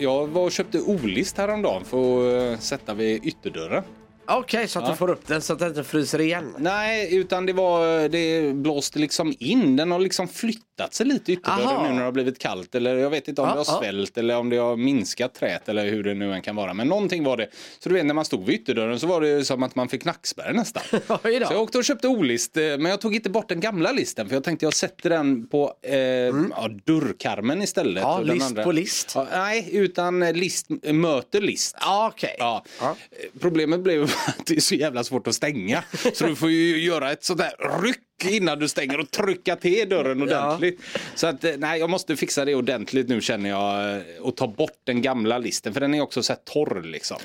jag var och köpte olist häromdagen för att eh, sätta vid ytterdörren. Okej, så att du får upp den så att den inte fryser igen. Nej, utan det var, det blåste liksom in. Den har liksom flyttat sig lite Aha. nu när det har blivit kallt. Eller jag vet inte om Ja, det har ja. svällt eller om det har minskat trät eller hur det nu än kan vara. Men någonting var det. Så du vet när man stod vid ytterdörren så var det som att man fick nackspärr nästan. Så jag åkte och köpte olist, eh, men jag tog inte bort den gamla listen för jag tänkte jag sätter den på eh, ja, dörrkarmen istället. Mm. Ja, list på list. Ja, nej, utan list möter list. Ja, okej. Ja. Ja. Problemet blev att det är så jävla svårt att stänga. Så du får ju göra ett sånt där ryck innan du stänger och trycka till dörren ordentligt. Så att eh, nej, jag måste fixa det ordentligt nu känner jag eh, och ta bort den gamla listen för den är också så här torr liksom.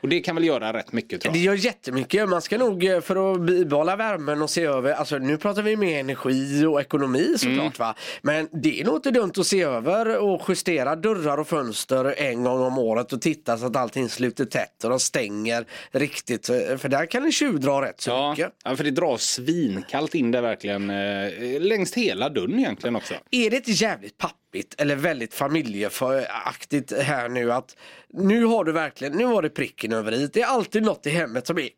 Och det kan väl göra rätt mycket tror Det jag. gör jättemycket. Man ska nog eh, för att bibehålla värmen och se över, alltså nu pratar vi mer energi och ekonomi såklart Mm. va. Men det är nog inte dumt att se över och justera dörrar och fönster en gång om året och titta så att allting sluter tätt och de stänger riktigt. För där kan det tjuvdra rätt så Ja, mycket. ja, för det drar svinkallt in där verkligen eh, längs hela dörren egentligen också. Är det inte jävligt pappigt eller väldigt familjeaktigt här nu att nu har du verkligen, nu var det pricken över i. Det är alltid något i hemmet som är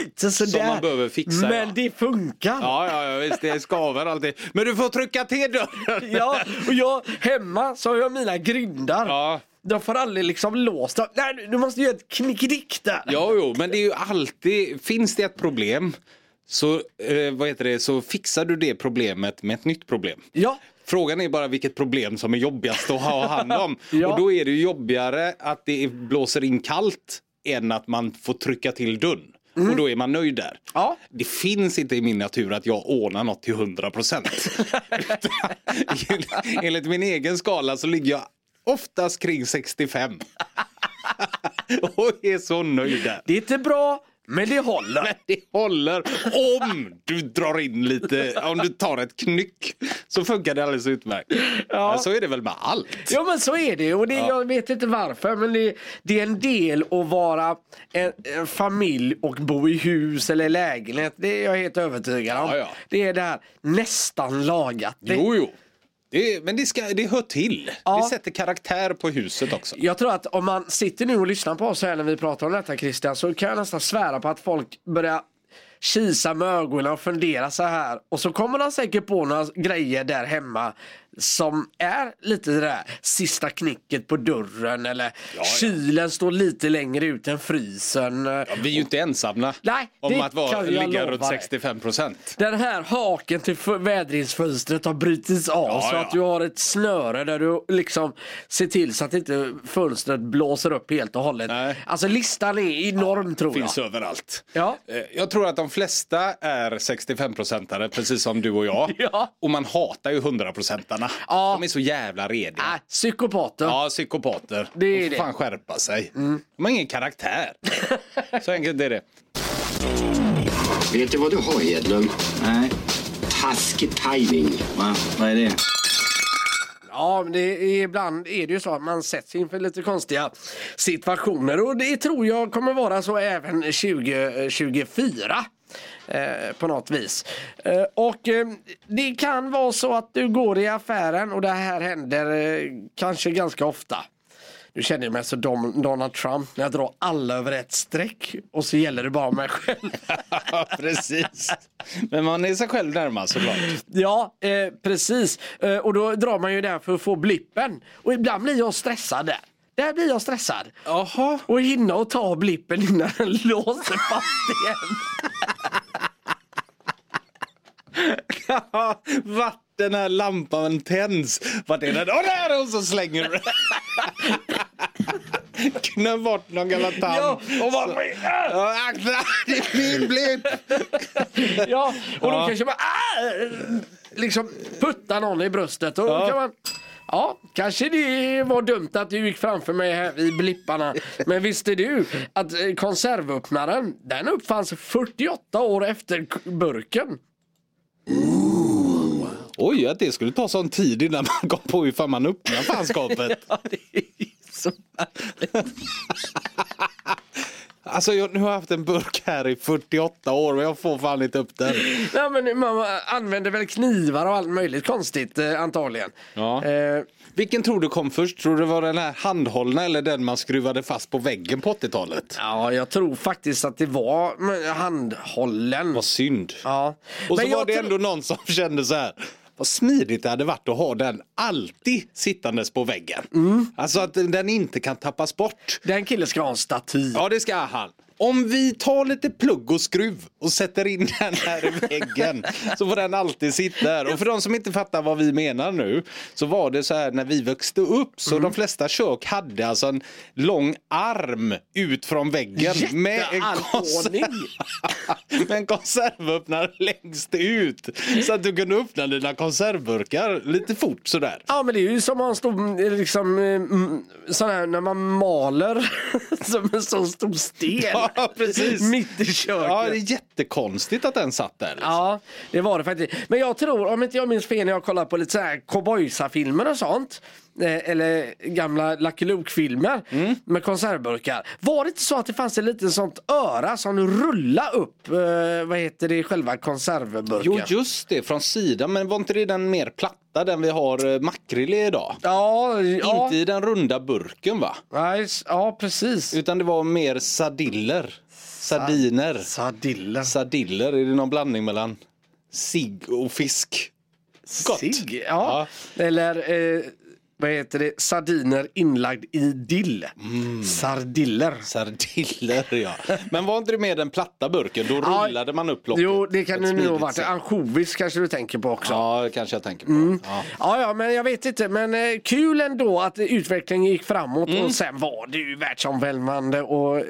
lite sådär. man behöver fixa, Men ja. det funkar. Ja, ja, ja visst det skaver alltid. Men du får trycka till dörren. Ja, och jag hemma så har jag mina grindar. Ja. De får aldrig liksom låst. Nej, du måste göra ett knickedick där. Ja, jo, men det är ju alltid, finns det ett problem så, eh, vad heter det, så fixar du det problemet med ett nytt problem. Ja. Frågan är bara vilket problem som är jobbigast att ha hand om. Ja. Och då är det ju jobbigare att det blåser in kallt än att man får trycka till dörren. Och då är man nöjd där. Ja. Det finns inte i min natur att jag ordnar något till 100 procent. Enligt min egen skala så ligger jag oftast kring 65. Och är så nöjd där. Det är inte bra, men det håller. Men det håller om du drar in lite, om du tar ett knyck så funkar det alldeles utmärkt. Ja. Så är det väl med allt. Ja men så är det och det, jag vet inte varför men det, det är en del att vara en, en familj och bo i hus eller lägenhet. Det är jag helt övertygad om. Ja, ja. Det är det här nästan lagat. Det, Jo, jo. Det, men det, ska, det hör till. Ja. Det sätter karaktär på huset också. Jag tror att om man sitter nu och lyssnar på oss här när vi pratar om detta Christian så kan jag nästan svära på att folk börjar kisa med ögonen och fundera så här och så kommer de säkert på några grejer där hemma som är lite det där sista knicket på dörren eller ja. kylen står lite längre ut än frysen. Ja, vi är ju inte ensamma Nej, om att vara, ligga runt dig. 65 procent. Den här haken till vädringsfönstret har brutits av Ja, så att du har ett snöre där du liksom ser till så att inte fönstret blåser upp helt och hållet. Nej. Alltså listan är enorm tror Finns jag. överallt. Ja. Eh, Jag tror att de flesta är 65-procentare, precis som du och jag. Ja. Och man hatar ju 100-procentarna. Ja. De är så jävla rediga. Äh, psykopater. Ja, psykopater. Det är de får det. fan skärpa sig. De har ingen karaktär. så enkelt är det. Vet du vad du har, Hedlund? Nej, Taskig timing. va? Vad är det? Ja, men det är, ibland är det ju så att man sätts inför lite konstiga situationer och det tror jag kommer vara så även 2024. Eh, på något vis. Eh, och eh, det kan vara så att du går i affären och det här händer eh, kanske ganska ofta. Nu känner jag mig så Dom, Donald Trump när jag drar alla över ett streck och så gäller det bara mig själv. Precis. Men man är sig själv närmast såklart. Ja, eh, precis. Eh, och då drar man ju där för att få blippen. Och ibland blir jag stressad där. Där blir jag stressad. Jaha. Och hinna och ta blippen innan den låser fast igen. Vart den här lampan tänds. Vart är den? Åh, där! Och så slänger du Knö bort någon gammal tand. Ja, och bara, Ja, akta! Det är min blipp! ja, och då Ja. kanske man ah, liksom putta någon i bröstet. Och Ja. kan man, ja, kanske det var dumt att du gick framför mig här vid blipparna. Men visste du att eh, konservöppnaren, den uppfanns 48 år efter k- Ooh. Oj, att det skulle ta sån tid innan man kom på hur fan man öppnar fanskapet. Ja, det är så. Alltså jag, nu har jag haft en burk här i 48 år men jag får fan inte upp den. Ja, men man använder väl knivar och allt möjligt konstigt eh, antagligen. Ja. Eh, Vilken tror du kom först? Tror du det var den här handhållna eller den man skruvade fast på väggen på 80-talet? ja, jag tror faktiskt att det var handhållen. Vad synd. Ja. Och så Men jag var det ändå någon som kände så här. Vad smidigt det hade varit att ha den alltid sittandes på väggen. Mm. Alltså att den inte kan tappas bort. Den killen ska ha en staty. Ja det ska han. Om vi tar lite plugg och skruv och sätter in den här i väggen så får den alltid sitta där. Och för de som inte fattar vad vi menar nu så var det så här när vi växte upp så Mm. de flesta kök hade alltså en lång arm ut från väggen med en, konserv... med en konservöppnare längst ut så att du kunde öppna dina konservburkar lite fort sådär. Ja men det är ju som en stor, liksom, eh, sån här när man maler som en så stor sten. Ja, precis. Mitt i köket. Ja, det är jättekonstigt att den satt där. Liksom. Ja, det var det faktiskt. Men jag tror, om inte jag minns fel, när jag kollar på lite så här cowboysafilmer och sånt. Eh, Eller gamla Lucky Luke-filmer Mm. med konservburkar. Var det inte så att det fanns ett litet sånt öra som rullade upp, eh, vad heter det, själva konservburken? Jo just det, från sidan. Men var inte det den mer platta, den vi har eh, makrill i idag? Ja, ja. Inte i den runda burken va? Nej, ja, precis. Utan det var mer sardiller. Sardiner. Sardiller. Sardiller, är det någon blandning mellan cigg och fisk? Gott. Sig, ja. Eller eh, vad heter det, sardiner inlagd i dill. Mm. Sardiller. Sardiller ja. Men var inte det mer den platta burken? Då Ja, rullade man upp locket. Jo, det kan det nog ha varit. Ansjovis kanske du tänker på också. Ja, kanske jag tänker på. Mm. Ja. Ja, ja, men jag vet inte. Men eh, kul ändå att utvecklingen gick framåt Mm. och sen var det ju världsomvälvande och eh,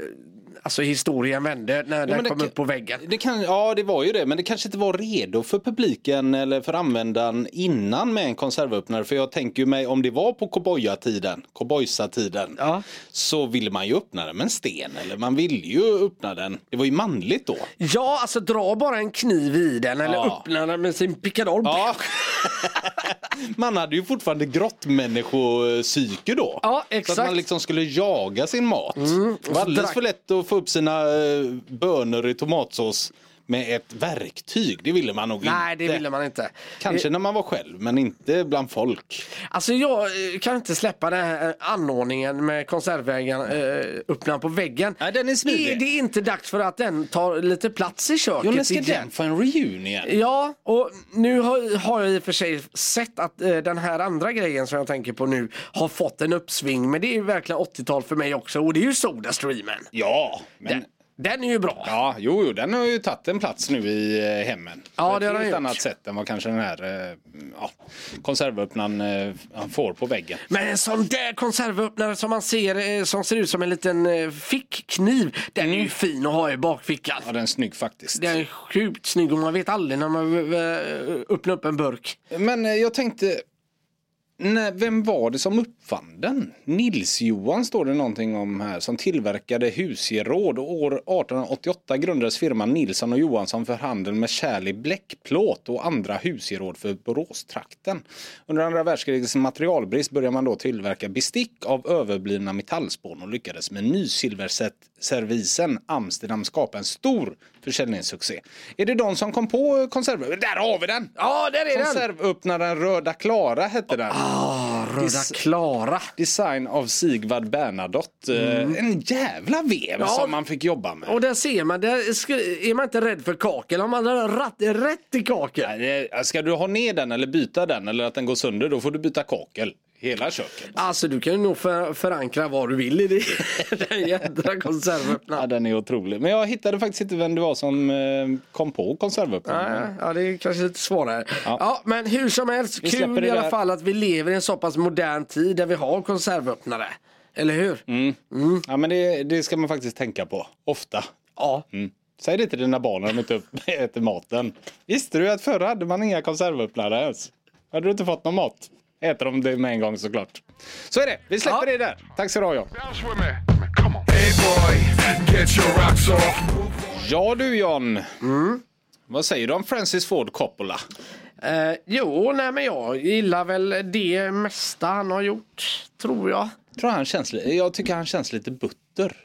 alltså historien vände när den det kom upp på väggen. Det kan, ja, det var ju det, men det kanske inte var redo för publiken eller för användaren innan med en konservöppnare. För jag tänker ju mig om det var på cowboyatiden, cowboysatiden, Ja. så ville man ju öppna den med en sten. Eller man ville ju öppna den, det var ju manligt då. Ja, alltså dra bara en kniv i den eller Ja. öppna den med sin pickadoll. Ja. man hade ju fortfarande grottmänniskopsyke då. Ja, Så att exakt. Mm. man liksom skulle jaga sin mat. Det var alldeles för lätt att få upp sina eh, bönor i tomatsås med ett verktyg. Det ville man nog Nej, inte. det ville man inte. Kanske när man var själv, men inte bland folk. Alltså jag eh, kan inte släppa den här eh, anordningen med eh, öppna på väggen. Nej, den är smidig. Är det inte dags för att den tar lite plats i köket Jo, när ska igen? den få en reunion? Ja, och nu har, jag i och för sig sett att eh, den här andra grejen som jag tänker på nu har fått en uppsving. Men det är ju verkligen 80-tal för mig också och det är ju Sodastreamen. Ja, men... Den, den är ju bra. Ja, jo, jo, den har ju tagit en plats nu i eh, hemmen. Ja, På det har ett den gjort. annat sätt än vad kanske den här eh, ja, konservöppnaren eh, han får på väggen. Men en sån där konservöppnare som man ser eh, som ser ut som en liten eh, fickkniv. Den är ju fin att ha i bakfickan. Ja, den är snygg faktiskt. Den är sjukt snygg och man vet aldrig när man eh, öppnar upp en burk. Men eh, jag tänkte, nej, vem var det som uppfann den? Nils-Johan står det någonting om här som tillverkade husgeråd. Och År 1888 grundades firman Nilsson och Johansson för handel med kärl i bläckplåt och andra husgeråd för Boråstrakten. Under andra världskrigets materialbrist började man då tillverka bestick av överblivna metallspån och lyckades med nysilverservisen Amsterdam skapa en stor försäljningssuccé. Är det de som kom på konserver? Där har vi den! Ja, där är den! Konservöppnaren Röda Klara hette den. Ah, Röda Dis- Klara. Design av Sigvard Bernadotte. Eh, En jävla vev Ja. som man fick jobba med. Och där ser man, där är man inte rädd för kakel. Om man har rätt, rätt i kakel. Ska du ha ner den eller byta den eller att den går sönder då får du byta kakel. Hela köket. Alltså du kan ju nog för, förankra vad du vill i det. den jädra Ja, konservöppnaren. den är otrolig. Men jag hittade faktiskt inte vem det var som eh, kom på konservöppnaren. Ja, ja, det är kanske lite svårare. Ja. Ja. men hur som helst, Vi kul i alla fall att vi lever i en så pass modern tid där vi har konservöppnare. Eller hur? Mm. Ja, men det, det ska man faktiskt tänka på. Ofta. Ja. Mm. Säg det till dina barn när de inte äter maten. Visste du att förr hade man inga konservöppnare ens? Hade du inte fått någon mat? Äter de det med en gång såklart. Så är det. Vi släpper Ja. det där. Tack så du ha John. Ja du John. Vad säger du om Francis Ford Coppola? Eh, jo, nej men jag gillar väl det mesta han har gjort, tror jag. Tror han känns, jag tycker han känns lite butter.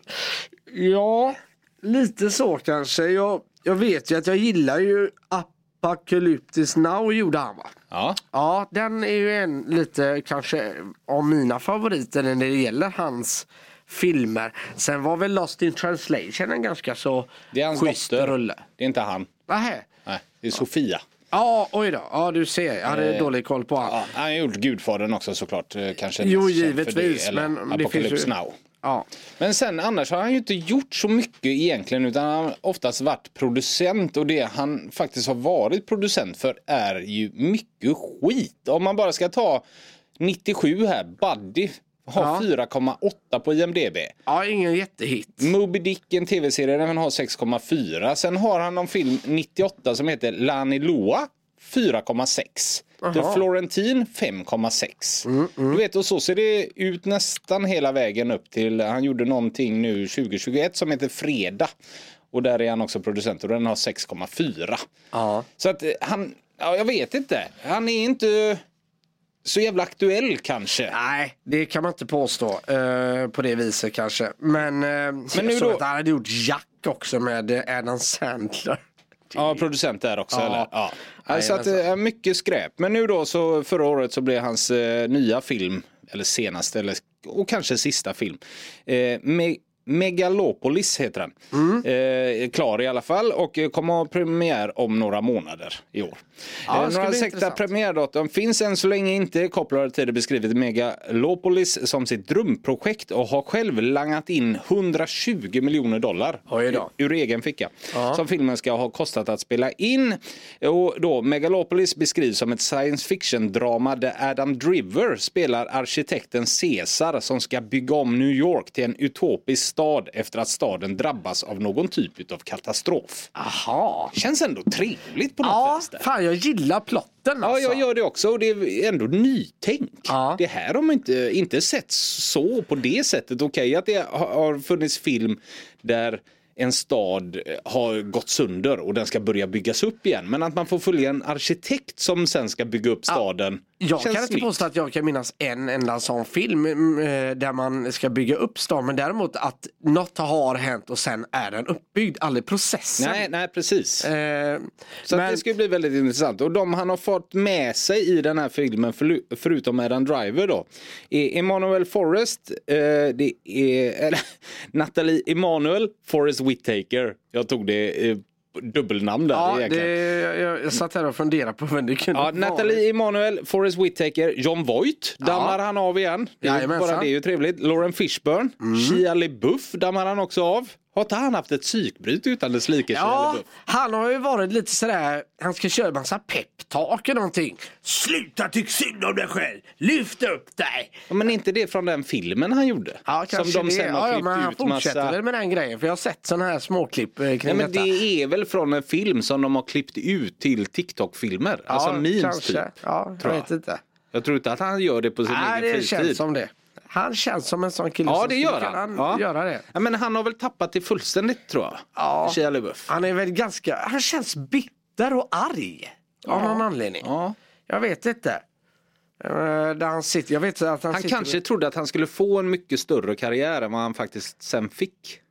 Ja, lite så kanske. Jag, jag vet ju att jag gillar ju Apocalyptis Now gjorde han va? Ja. Ja, den är ju en lite kanske av mina favoriter när det gäller hans filmer. Sen var väl Lost in translation en ganska så Det är hans dotter. rulle. Det är inte han. Nähä? Nej, det är Sofia. Ja, oj då. Ja, du ser. Jag hade Eh, dålig koll på honom. Ja, han har gjort Gudfadern också såklart. eh, Kanske Jo, givetvis, Det, men det finns ju- Now. Ja. Men sen annars har han ju inte gjort så mycket egentligen utan han har oftast varit producent och det han faktiskt har varit producent för är ju mycket skit. Om man bara ska ta 97 här, Buddy har Ja. 4,8 på IMDB. ja, ingen jättehit. Moby Dick, en tv-serie, den har 6,4. Sen har han någon film 98 som heter Lani Loa 4,6. The Jaha. Florentine 5,6. Du vet och så ser det ut nästan hela vägen upp till, han gjorde någonting nu 2021 som heter Fredag. Och där är han också producent och den har 6,4. Ja. Så att eh, han, ja jag vet inte, han är inte så jävla aktuell kanske. Nej, det kan man inte påstå eh, på det viset kanske. Men, eh, Men nu då- att han hade gjort Jack också med eh, Adam Sandler. Ja, producent där också Ja. eller? Ja. Så att det Jajamensan. är mycket skräp. Men nu då så förra året så blev hans eh, nya film, eller senaste, eller, och kanske sista film. Eh, Me- Megalopolis heter den. Mm. Eh, klar i alla fall och kommer ha premiär om några månader i år. Ja, eh, några intressant. premiärdatum finns än så länge inte. Kopplare till det beskrivet Megalopolis som sitt drömprojekt och har själv langat in 120 miljoner dollar då. ur egen ficka. Som filmen ska ha kostat att spela in. Och då, Megalopolis beskrivs som ett science fiction-drama där Adam Driver spelar arkitekten Caesar som ska bygga om New York till en utopisk stad efter att staden drabbas av någon typ av katastrof. Aha. Känns ändå trevligt på något Ja, vänster. fan jag gillar plotten Ja, alltså. jag gör det också och det är ändå nytänk. Ja. Det här har man inte, inte sett så på det sättet. Okej att det har funnits film där en stad eh, har gått sönder och den ska börja byggas upp igen. Men att man får följa en arkitekt som sen ska bygga upp staden. Jag känns kan inte påstå att jag kan minnas en enda sån film mm, eh, där man ska bygga upp stan men däremot att något har hänt och sen är den uppbyggd, aldrig processen. Nej, nej precis. Eh, Så men, det ska bli väldigt intressant. Och de han har fått med sig i den här filmen, för, förutom Adam Driver då, är Emanuel Forrest, eh, det är, eller, Natalie Emanuel Forrest Whitaker. Jag tog det eh, dubbelnamn där ja, egentligen. det, jag, jag satt här och funderade på vem det kunde Ja, vara. Natalie Emanuel, Forrest Whitaker, John Voight dammar han av igen. Det är bara det är ju trevligt. Lauren Fishburne, Shia LaBeouf dammar han också av. Har inte han haft ett psykbryt utan dess like, Ja, han har ju varit lite sådär, han ska köra massa peptalk och någonting. Sluta tyck synd om dig själv, lyft upp dig. Ja, men inte det från den filmen han gjorde? Ja, kanske som de det. sen har ja, ja, klippt men han ut fortsätter massa... väl med den grejen för jag har sett sådana här småklipp eh, kring Nej, men detta. det är väl från en film som de har klippt ut till TikTok-filmer? alltså memes kanske. typ. Ja, jag tror jag. vet inte. Jag tror inte att han gör det på sin Nej, egen det fritid. känns som det. Han känns som en sån kille Ja, som det gör kunna han. Ja. göra det. Ja, men han har väl tappat det fullständigt tror jag. Ja. Shia LaBeouf. Han är väl ganska, han känns bitter och arg. Av någon anledning. Ja. Jag vet inte. Eh, Där han sitter, jag vet att han, Han kanske trodde att han skulle få en mycket större karriär än vad han faktiskt sen fick.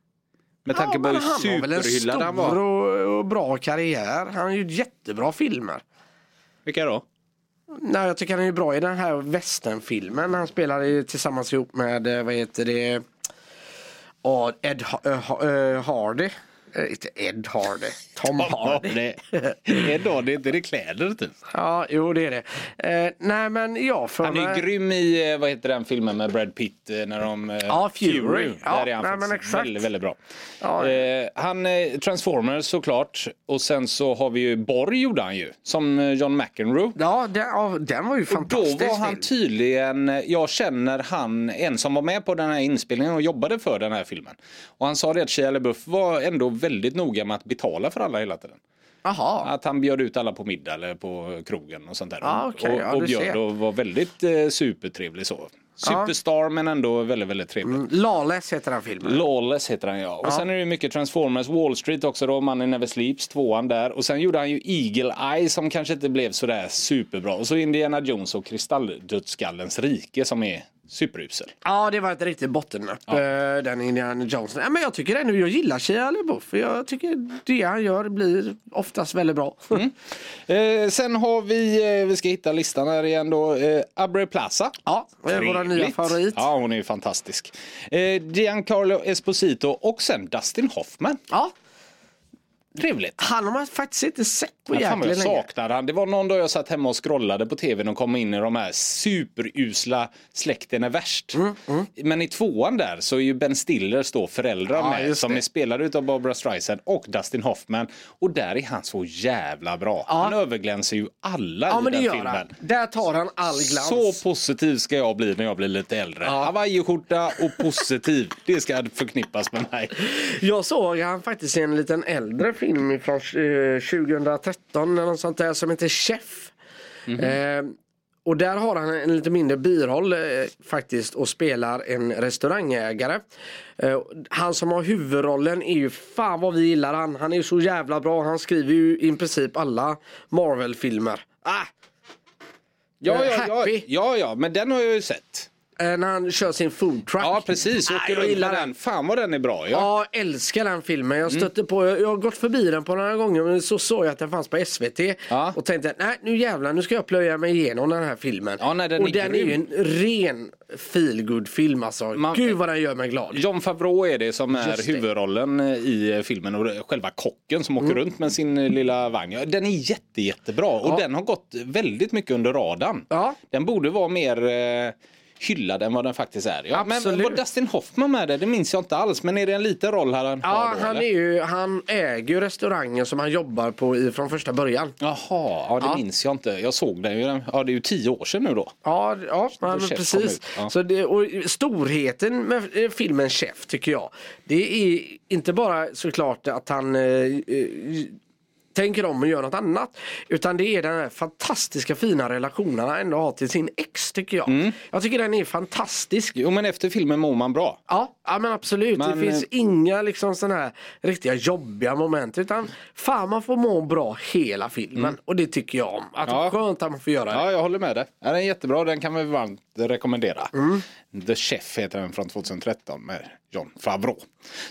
Med tanke på hur han har väl en superhyllad han stor var. och, och bra karriär. Han har gjort jättebra filmer. Vilka då? Nej, jag tycker han är bra i den här westernfilmen. Han spelar tillsammans ihop med, eh, vad heter det, Ed eh, eh, Hardy. Eh, Inte Ed Hardy, Tom Hardy. det är då, det är inte det kläder typ. Ja, jo det är det. Eh, nej men jag för Han är ju grym i, eh, vad heter den filmen med Brad Pitt eh, när de... Ja, Fury. Ja, Där är han nej, faktiskt exakt. väldigt, väldigt bra. Ja. Eh, han, Transformers såklart. Och sen så har vi ju Borg gjorde han ju. Som John McEnroe. Ja, den, ja, den var ju Och då fantastisk. var han tydligen, jag känner han, en som var med på den här inspelningen och jobbade för den här filmen. Och han sa det att Shia LaBeouf var ändå väldigt noga med att betala för alla hela tiden. Jaha. Att han bjöd ut alla på middag eller på krogen och sånt där. Ja, okej, och ja, och bjöd ser. och var väldigt eh, supertrevlig så. Superstar men ändå väldigt, väldigt trevlig. Mm, Lawless heter den filmen. Lawless heter han ja. Och sen är det mycket Transformers, Wall Street också då, Money Never Sleeps, tvåan där. Och sen gjorde han ju Eagle Eye som kanske inte blev sådär superbra. Och så Indiana Jones och Kristalldödskallens rike som är superusel. Ja, det var ett riktigt bottennapp, eh, den Indiana Jones. Ja, men jag tycker ändå, jag gillar Shia LaBeouf. Jag tycker det han gör blir oftast väldigt bra. Eh, sen har vi, eh, vi ska hitta listan här igen då, eh, Aubrey Plaza. Ja, det är vår nya favorit. Ja, hon är ju fantastisk. Eh, Giancarlo Esposito och sen Dustin Hoffman. Ja, Trevligt. han har man faktiskt inte sett på Ja, jag jäkligt länge. saknar han. Det var någon dag jag satt hemma och scrollade på tvn och kom in i de här superusla Släkten är värst. Mm, Men i tvåan där så är ju Ben Stillers då föräldrar Ja, med som det. är spelade av Barbara Streisand och Dustin Hoffman. Och där är han så jävla bra. Han överglänser ju alla Ja, i men det den gör filmen. han. Där tar han all glans. Så positiv ska jag bli när jag blir lite äldre. Hawaiiskjorta och positiv, det ska förknippas med mig. Jag såg han faktiskt i en liten äldre film från eh, 2013 eller något sånt där som heter Chef. Mhm. Eh, och där har han en lite mindre biroll eh, faktiskt och spelar en restaurangägare. Eh, han som har huvudrollen är ju fan vad vi gillar han. Han är ju så jävla bra. Han skriver ju i princip alla Marvel-filmer. Ah! Ja, Eh, ja, ja, ja, ja, men den har jag ju sett. Eh, när han kör sin food truck. Ja, precis. Ah, Åker jag runt gillar med den. Fan vad den är bra. Ja. Ja, älskar den filmen. Jag stötte på, jag, jag har gått förbi den på några gånger men så såg jag att den fanns på SVT Ja. och tänkte nej nu jävlar nu ska jag plöja mig igenom den här filmen. Ja, nej, den och är den är ju en ren feelgood film alltså. Man- Gud vad den gör mig glad. John Favreau är det som är Just det. huvudrollen eh, i filmen och det själva kocken som åker runt med sin eh, lilla vagn. Ja, Den är jätte, jättebra och den har gått väldigt mycket under radarn. Ja. Den borde vara mer eh, hyllad än vad den faktiskt är. Ja, men var Dustin Hoffman med det? Det minns jag inte alls. Men är det en liten roll här han Ja, då, han, eller? är ju, han äger ju restaurangen som han jobbar på i, från första början. Jaha, ja, det Ja. minns jag inte. Jag såg den ju. Ja, det är ju tio år sedan nu då. Ja, ja men precis. ja. Så det, och storheten med eh, filmen Chef tycker jag. Det är inte bara såklart att han eh, eh, tänker om och gör något annat. Utan det är den här fantastiska fina relationen han ändå har till sin ex tycker jag. Mm. Jag tycker den är fantastisk. Jo, men efter filmen mår man bra. Ja, ja men absolut. Men, det finns eh, inga liksom sådana här riktiga jobbiga moment. Utan fan man får må bra hela filmen. Och det tycker jag om. Att Mm. Ja. skönt att man får göra det. Ja, jag håller med dig. Den är jättebra. Den kan vi varmt rekommendera. Mm. The Chef heter den från 2013 med John Favreau.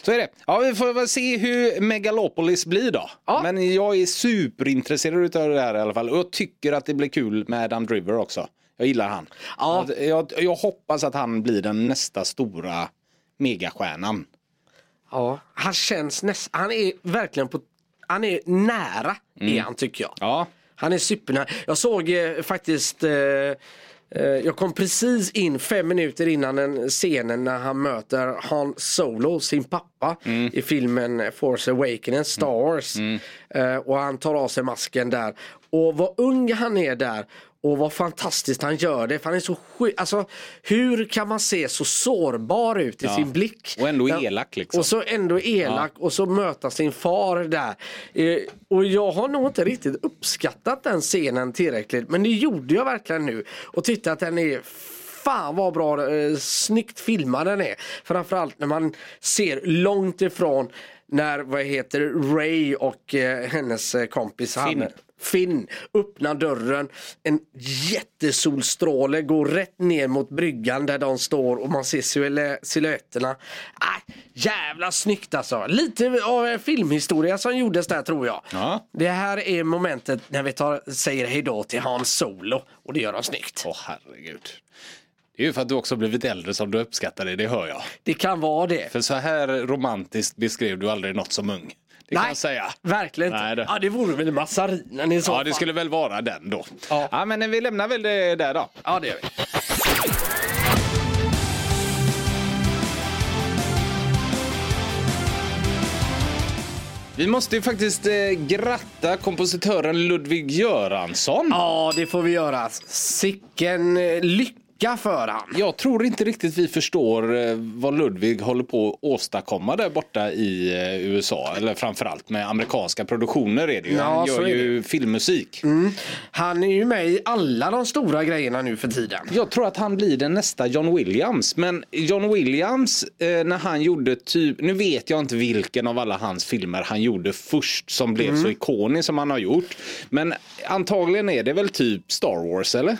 Så är det. Ja, vi får väl se hur Megalopolis blir då. Ja. Men jag är superintresserad av det här i alla fall. Och jag tycker att det blir kul med Adam Driver också. Jag gillar han. Ja. Jag, jag, hoppas att han blir den nästa stora megastjärnan. Ja, han känns nästan, han är verkligen på, han är nära är han tycker jag. Ja, Han är supernära. Jag såg eh, faktiskt, eh, jag kom precis in fem minuter innan den scenen när han möter Han Solo, sin pappa i filmen Force Awakens, Star Wars. Eh, och han tar av sig masken där. Och vad ung han är där. Och vad fantastiskt han gör det. För han är så sjuk. Alltså hur kan man se så sårbar ut i sin blick? Och ändå Ja. elak, liksom. Och så ändå elak och så möta sin far där. Eh, och jag har nog inte riktigt uppskattat den scenen tillräckligt. Men det gjorde jag verkligen nu. Och tyckte att den är Fan vad bra, eh, snyggt filmad den är. Framförallt när man ser långt ifrån när, vad heter Ray och eh, hennes kompis Finn. Han, Finn öppnar dörren, en jättesolstråle går rätt ner mot bryggan där de står och man ser silhuetterna. Äh, jävla snyggt alltså. Lite av en filmhistoria som gjordes där tror jag. Ja. Det här är momentet när vi tar, säger hejdå till Hans Solo och det gör de snyggt. åh herregud. Det är ju för att du också blivit äldre som du uppskattar det, det hör jag. Det kan vara det. För så här romantiskt beskrev du aldrig något som ung. Det kan jag säga. verkligen inte. Nej, det- Ja, det vore väl massarinen i så Ja, fall. det skulle väl vara den då. Ja. Ja, men vi lämnar väl det där då. Ja, det gör vi. Vi måste ju faktiskt eh, gratta kompositören Ludvig Göransson. Ja, det får vi göra. Sicken eh, lycka för han. Jag tror inte riktigt vi förstår eh, vad Ludvig håller på att åstadkomma där borta i eh, USA. Eller framförallt med amerikanska produktioner är det ju. Ja, Han gör ju filmmusik. Han är ju med i alla de stora grejerna nu för tiden. Jag tror att han blir den nästa John Williams. Men John Williams, eh, när han gjorde typ, nu vet jag inte vilken av alla hans filmer han gjorde först som blev så ikonisk som han har gjort. Men antagligen är det väl typ Star Wars eller?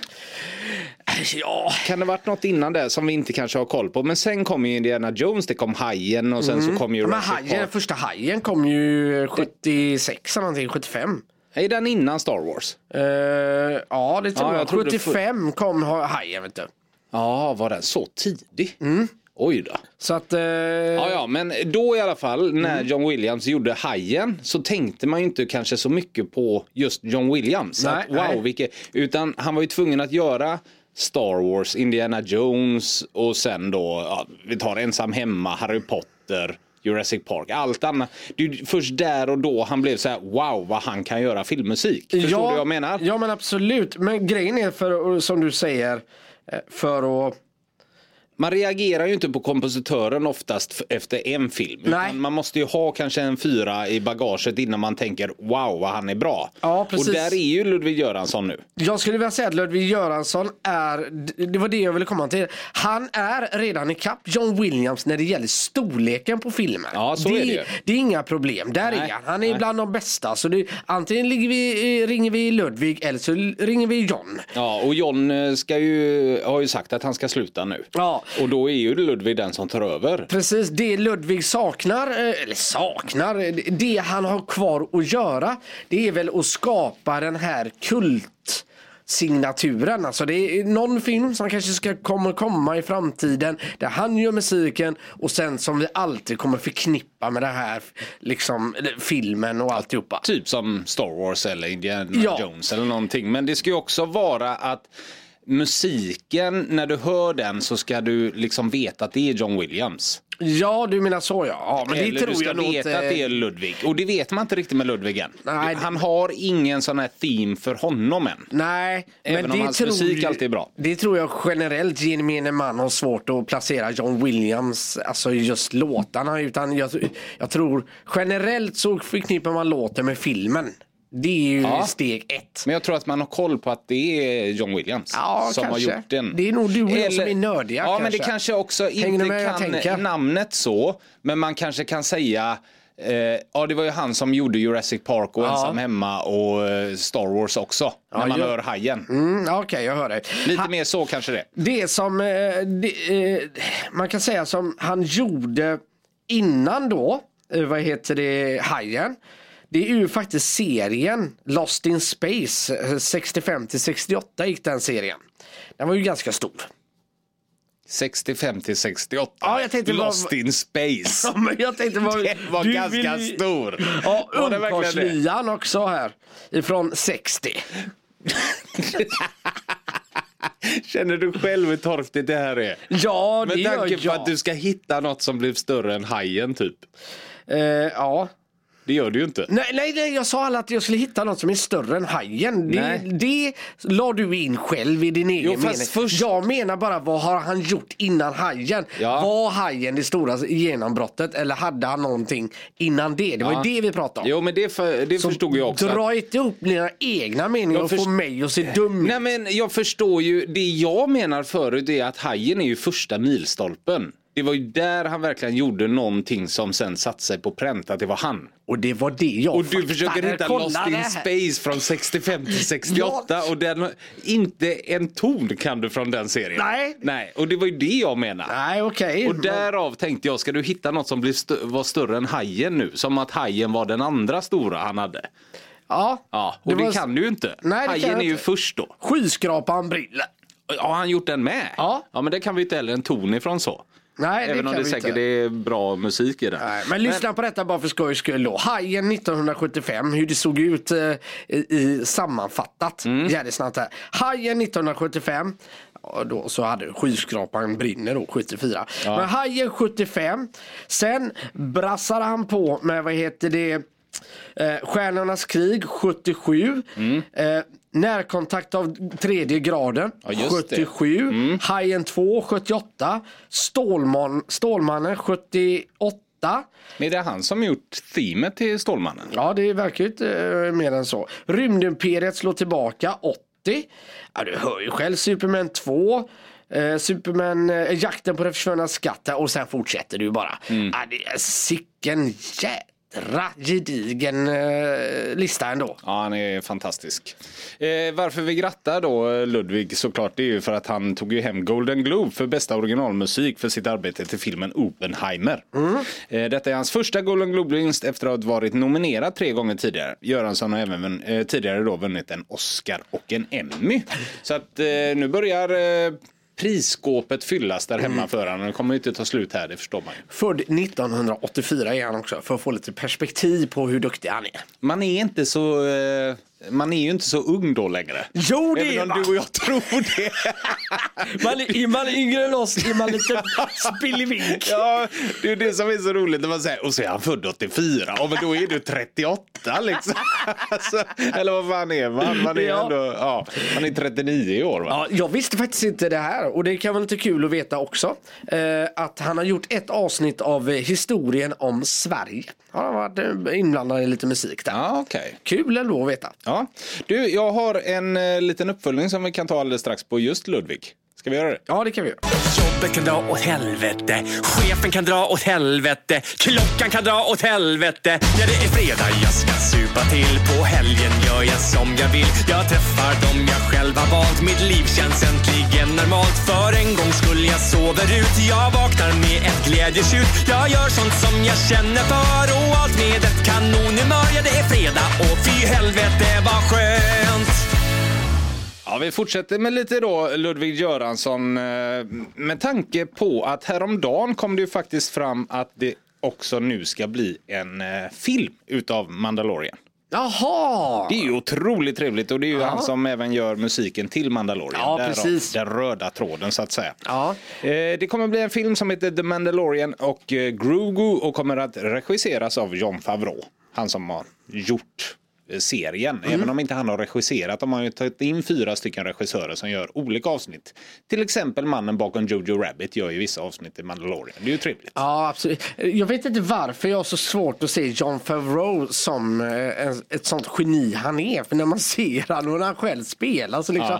Ja, Kan det varit något innan det som vi inte kanske har koll på? Men sen kom ju Indiana Jones, det kom Hajen och sen så kom ju men hajen, den första hajen kom ju 76 eller någonting, 75. Är den innan Star Wars? Eh, ja, det tror Ja, jag. jag trodde 75 kom ha- hajen, vet du. Ja, var den så tidig? Mm. Oj då. Så att... eh, Ja, ja, men då i alla fall när Mm. John Williams gjorde Hajen så tänkte man ju inte kanske så mycket på just John Williams. Nej, att, wow, nej. Vilket, utan han var ju tvungen att göra Star Wars, Indiana Jones och sen då, ja, vi tar Ensam Hemma, Harry Potter, Jurassic Park, allt annat. Det är först där och då han blev så här, wow vad han kan göra filmmusik. Förstår du vad jag menar? Ja men absolut. Men grejen är för som du säger eh, för att Man reagerar ju inte på kompositören oftast efter en film. Man måste ju ha kanske en fyra i bagaget innan man tänker wow vad han är bra. Ja, precis. Och där är ju Ludvig Göransson nu. Jag skulle vilja säga att Ludvig Göransson är, det var det jag ville komma till. Han är redan i kapp John Williams när det gäller storleken på filmen. Ja, så det, är det ju. det är inga problem. Där Nej, är han. Han är nej. bland de bästa. Så det, antingen vi, eh, ringer vi Ludvig eller så ringer vi John. Ja, och John eh, ska ju, har ju sagt att han ska sluta nu. Ja. Och då är ju Ludvig den som tar över. Precis, det Ludvig saknar, eh, eller saknar, eh, det han har kvar att göra, det är väl att skapa den här kult signaturen. Alltså det är någon film som kanske ska komma, komma i framtiden där han gör musiken och sen som vi alltid kommer förknippa med det här liksom filmen och alltihopa. Typ som Star Wars eller Indiana Ja. Jones eller någonting. Men det ska ju också vara att musiken, när du hör den så ska du liksom veta att det är John Williams. Ja, du menar så ja. ja men det Eller tror du ska jag veta inte- att det är Ludvig. Och det vet man inte riktigt med Ludvig än. Nej, det- Han har ingen sån här theme för honom än. Nej, Även men om det hans tror, musik alltid är bra. Det tror jag generellt gemene man har svårt att placera John Williams, alltså just låtarna. Utan jag, jag tror generellt så förknippar man låten med filmen. Det är ju Ja. steg ett. Men jag tror att man har koll på att det är John Williams Ja, som kanske. har gjort den. Det är nog du och jag som är nördiga, Ja, men kanske. det kanske också inte jag kan namnet så. Men man kanske kan säga Eh, ja, det var ju han som gjorde Jurassic Park och Ja. Ensam hemma och eh, Star Wars också. när man ju- hör hajen. Mm, ja, Okej, jag hör dig. Lite Ha- mer så kanske det. Det som eh, det, man kan säga som han gjorde innan då, vad heter det, Hajen. Det är ju faktiskt serien Lost in Space, eh, 65 till 68 gick den serien. Den var ju ganska stor. 65 till 68. Ja, jag tänkte Lost vad- in space. Ja, men jag tänkte vad, Den var du ganska vill- stor. Ja, Var? Ungkarlslyan också här. Ifrån 60. Känner du själv hur torftigt det här är? Ja, det Med gör tanke på jag. att du ska hitta något som blir större än hajen typ. Eh, ja. Det gör du ju inte. Nej, nej, nej, jag sa alla att jag skulle hitta något som är större än hajen. Det, Nej. det la du in själv i din egen Jo, fast mening. först- Jag menar bara vad har han gjort innan hajen? Ja. Var hajen det stora genombrottet eller hade han någonting innan det? Det var Ja. ju det vi pratade om. Jo men det, för, det Så förstod jag också. Dra inte upp dina egna meningar Jag och få först- mig att se dum ut. Nej men jag förstår ju, det jag menar förut är att hajen är ju första milstolpen. Det var ju där han verkligen gjorde någonting som sen satte sig på pränt att det var han. Och det var det jag Och du försöker hitta Kolla Lost det in. Space från 65 till 68 och den, inte en ton kan du från den serien. Nej. Nej, och det var ju det jag menar. Nej, okej. Och därav tänkte jag, ska du hitta något som blir stö- var större än hajen nu? Som att hajen var den andra stora han hade. Ja, Ja, och det, var- kan du ju inte. Nej, det hajen är ju först då. Skyskrapan brinner. Ja, har han gjort den med? Ja. Ja, men det kan vi inte heller en ton ifrån så. Nej, Även det om det säkert inte. är bra musik i den. Nej, men lyssna på detta bara för skojs skull då. Hajen 1975, hur det såg ut eh, i, i sammanfattat. Mm. Jävligt snabbt här. Hajen 1975. Ja, då så hade skyskrapan brinner då 74. Men Hajen 75. Sen brassade han på med vad heter det eh, Stjärnornas krig 77. Eh, närkontakt av tredje graden Ja, just det. 77. Hajen 2 78. Stålman, Stålmannen 78. Men det är han som gjort teamet till Stålmannen. Ja, det verkar ju inte mer än så. Rymdimperiet slår tillbaka 80. Ja, du hör ju själv. Superman 2. Eh, Superman, eh, jakten på den försvunna skatten och sen fortsätter du bara. Ja, det är sicken jädra gedigen eh, lista ändå. Ja, han är fantastisk. Eh, varför vi grattar då eh, Ludvig såklart, det är ju för att han tog ju hem Golden Globe för bästa originalmusik för sitt arbete till filmen Oppenheimer. Eh, detta är hans första Golden Globe-vinst efter att ha varit nominerad tre gånger tidigare. Göransson har även eh, tidigare då vunnit en Oscar och en Emmy. Så att eh, nu börjar prisskåpet fyllas där hemma för honom. Det kommer ju inte ta slut här, det förstår man ju. Född 1984 är han också för att få lite perspektiv på hur duktig han är. Man är inte så... Eh, man är ju inte så ung då längre. Jo det är Även om man! du och jag tror det. man är, är man yngre än oss är man lite spillevink. Ja, det är det som är så roligt när man säger och så är han född 84. Ja, men då är du 38 liksom. Alltså, eller vad fan är man? Man är Ja. ändå, ja, man är 39 i år va? Ja, jag visste faktiskt inte det här och det kan vara lite kul att veta också. Eh, att han har gjort ett avsnitt av eh, historien om Sverige. Han har varit eh, inblandad i lite musik där. Ja, okej. Kul ändå att veta. Ja. Du, jag har en eh, liten uppföljning som vi kan ta alldeles strax på just Ludvig. Ska vi göra det? Ja, det kan vi göra. Jobbet kan dra åt helvete, chefen kan dra åt helvete, klockan kan dra åt helvete. Ja, det är fredag, jag ska supa till. På helgen gör jag som jag vill. Jag träffar dem jag själv har valt. Mitt liv känns äntligen normalt. För en gång skulle jag sover ut. Jag vaknar med ett glädjetjut. Jag gör sånt som jag känner för och allt med ett kanonhumör. Ja, det är fredag och fy helvete vad skönt. Ja, vi fortsätter med lite då Ludvig Göransson. eh, Med tanke på att häromdagen kom det ju faktiskt fram att det också nu ska bli en eh, film utav Mandalorian. Jaha! Det är ju otroligt trevligt och det är ju han som även gör musiken till Mandalorian. Ja, Därav precis. Den röda tråden så att säga. Ja. Eh, Det kommer bli en film som heter The Mandalorian och Grogu och kommer att regisseras av John Favreau. Han som har gjort serien. Mm. Även om inte han har regisserat. De har ju tagit in fyra stycken regissörer som gör olika avsnitt. Till exempel mannen bakom Jojo Rabbit gör ju vissa avsnitt i Mandalorian. Det är ju trevligt. Ja, absolut. Jag vet inte varför jag har så svårt att se John Favreau som eh, ett sånt geni han är. För när man ser han och när han själv spelar så liksom,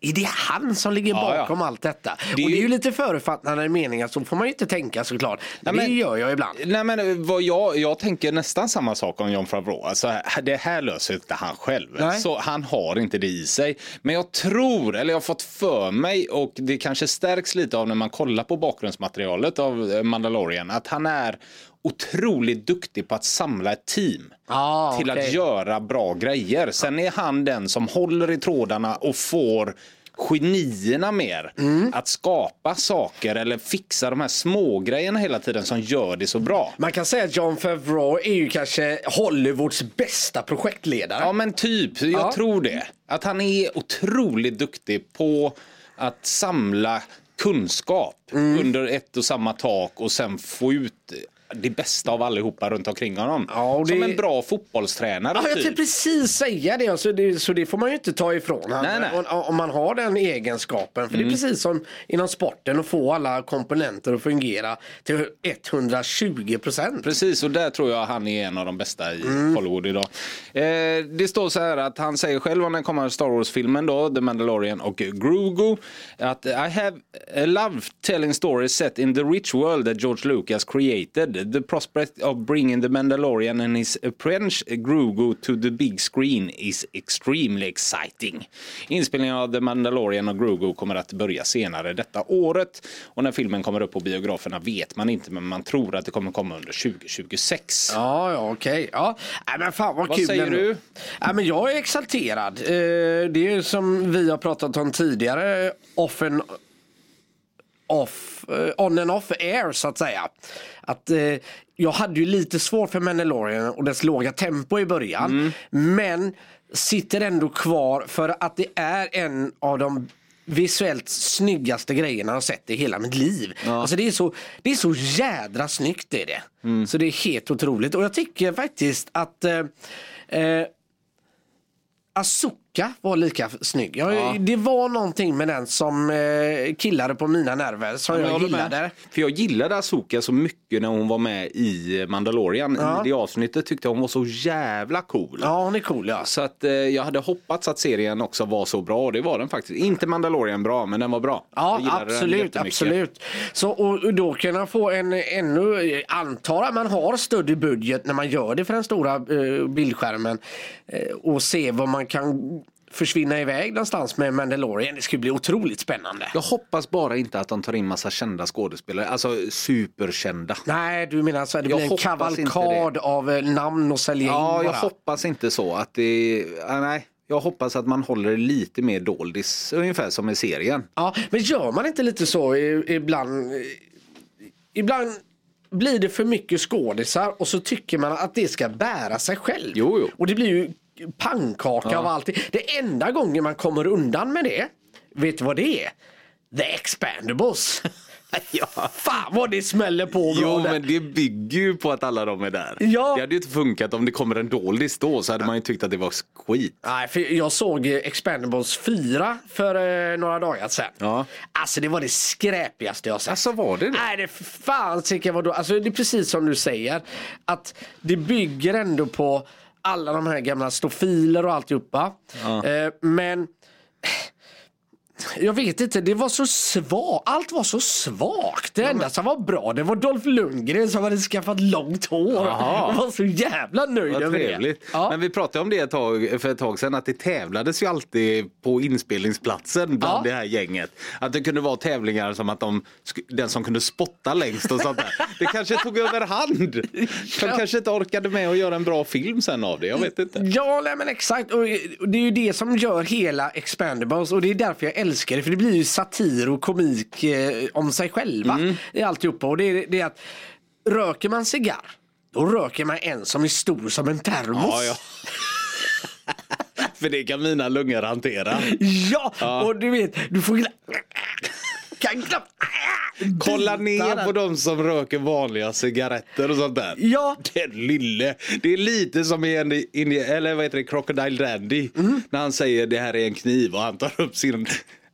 Ja. är det han som ligger Ja, ja. bakom allt detta? Det och det är ju- lite förutfattade meningar, så får man ju inte tänka såklart. Men Nej, det men- gör jag ibland. Nej men vad jag, jag tänker nästan samma sak om John Favreau. Alltså, det här löser inte han själv. Nej. Så han har inte det i sig. Men jag tror, eller jag har fått för mig och det kanske stärks lite av när man kollar på bakgrundsmaterialet av eh, Mandalorian. Att han är otroligt duktig på att samla ett team. Ah, till att okej. göra bra grejer. Sen är han den som håller i trådarna och får genierna mer Mm. att skapa saker eller fixa de här små grejerna hela tiden som gör det så bra. Man kan säga att John Favreau är ju kanske Hollywoods bästa projektledare. Ja men typ, jag Ja. tror det. Att han är otroligt duktig på att samla kunskap Mm. under ett och samma tak och sen få ut det bästa av allihopa runt omkring honom. Ja, och Som det- en bra fotbollstränare. Ja, jag tänkte typ. precis säga det. Alltså det. Så det får man ju inte ta ifrån. Nej, nej. Om, om man har den egenskapen. För det är precis som inom sporten att få alla komponenter att fungera till 120 procent. Precis, och där tror jag han är en av de bästa i Mm. Hollywood idag. Eh, det står så här att han säger själv om den kommande Star Wars-filmen då, The Mandalorian och Grogu, att I have a love telling stories set in the rich world that George Lucas created. The prospect of bringing the Mandalorian and his apprentice Grogu to the big screen is extremely exciting. Inspelningen av The Mandalorian och Grogu kommer att börja senare detta året och när filmen kommer upp på biograferna vet man inte men man tror att det kommer komma under 2026. Ja, ja, okej. Ja. Nej, men fan vad, Vad kul. Säger du? Nej, men jag är exalterad. Eh, det är som vi har pratat om tidigare. Off and off, eh, on and off air så att säga. Att, eh, jag hade ju lite svårt för Mandalorian och dess låga tempo i början. Mm. Men sitter ändå kvar för att det är en av de visuellt snyggaste grejerna jag har sett i hela mitt liv. Alltså det är, så, det är så jädra snyggt är det. Mm. Så det är helt otroligt. Och jag tycker faktiskt att eh, eh, Asuka var lika snygg. Jag, Ja. Det var någonting med den som eh, killade på mina nerver som jag, med. gillade. För jag gillade Asoka så mycket när hon var med i Mandalorian. Ja. I det avsnittet tyckte jag hon var så jävla cool. Ja, hon är cool ja. Så att eh, jag hade hoppats att serien också var så bra och det var den faktiskt. Inte Mandalorian bra, men den var bra. Ja, Jag absolut, absolut. Så, och, och då kunna få en ännu, antar att man har större budget när man gör det för den stora eh, bildskärmen eh, och se vad man kan försvinna iväg någonstans med Mandalorian. Det skulle bli otroligt spännande. Jag hoppas bara inte att de tar in massa kända skådespelare, alltså superkända. Nej, du menar så att det Jag blir en kavalkad av eh, namn och sälja Ja, jag bara. hoppas inte så att det... Ja, nej. Jag hoppas att man håller det lite mer doldis, ungefär som i serien. Ja, men gör man inte lite så ibland? eh, Ibland blir det för mycket skådisar och så tycker man att det ska bära sig själv. Jo, jo. Och det blir ju pannkaka av allting. Det enda gången man kommer undan med det, vet du vad det är? The Expandables. ja. Fan vad det smäller på bra Jo, där. men det bygger ju på att alla de är där. Ja. Det hade ju inte funkat om det kommer en doldis då, så hade man ju tyckt att det var skit. Nej, för jag såg eh, Expendables 4 för eh, några dagar sedan. Ja. Alltså det var det skräpigaste jag sett. Alltså var det det? Nej, det fan sicken vadå. Alltså det är precis som du säger. Att det bygger ändå på alla de här gamla stofiler och alltihopa. Eh, men jag vet inte, det var så svagt. Allt var så svagt. Det enda som var bra det var Dolph Lundgren som hade skaffat långt hår. Jag var så jävla nöjd över det. Ja. Men vi pratade om det ett tag, för ett tag sedan, att det tävlades ju alltid på inspelningsplatsen bland Ja. det här gänget. Att det kunde vara tävlingar som att de, den som kunde spotta längst och sånt där. Det kanske tog överhand. De kanske inte orkade med att göra en bra film sen av det, jag vet inte. Ja, nej, men exakt. Och och det är ju det som gör hela Expandables och det är därför jag älskar det. För det blir ju satir och komik eh, om sig själva Mm. i alltihopa. Och det är, det är att röker man cigarr, då röker man en som är stor som en termos. Ja, ja. För det kan mina lungor hantera. Ja, och du vet, du får kan knappt Kolla ner på de som röker vanliga cigaretter och sånt där. Ja. Den lille. Det är lite som i en, in, eller vad heter det, Crocodile Dandy. Mm. När han säger det här är en kniv och han tar upp sin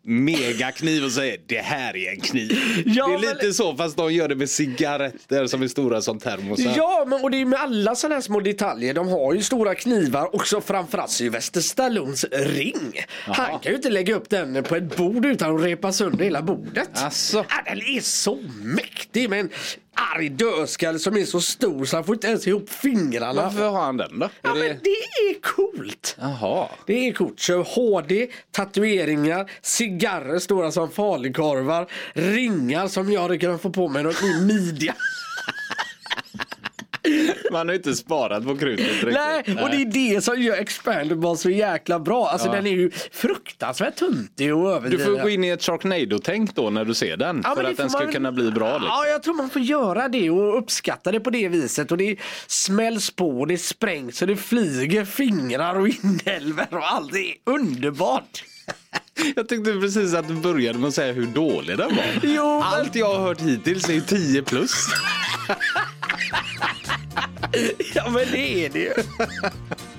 megakniv och säger det här är en kniv. Ja, det är men- lite så fast de gör det med cigaretter som är stora som termosar. Ja, men och det är med alla sådana här små detaljer. De har ju stora knivar och så framförallt Sylvester Stallones ring. Han kan ju inte lägga upp den på ett bord utan att repa sönder hela bordet. Asså? Ja, den är så mäktig med en arg dödskalle som är så stor så han får inte ens ihop fingrarna. Varför har han den då? Ja, Är men det... det är coolt. Jaha. Det är coolt. Så HD, tatueringar, cigarrer stora som falukorvar, ringar som jag hade kunnat få på mig i midja. Man har ju inte sparat på krutet riktigt. Nej, och det är det som gör Expandable så jäkla bra. Alltså Ja. den är ju fruktansvärt tuntig och Du överdriven. får gå in i ett Sharknado-tänk då när du ser den. Ja, för att den ska man- kunna bli bra. Liksom. Ja, jag tror man får göra det och uppskatta det på det viset. Och det smälls på och det sprängs och det flyger fingrar och inälvor och allt. Det är underbart. Jag tyckte precis att du började med att säga hur dålig den var. Jo, Allt jag har hört hittills är ju 10 plus. Ja, men det är det ju.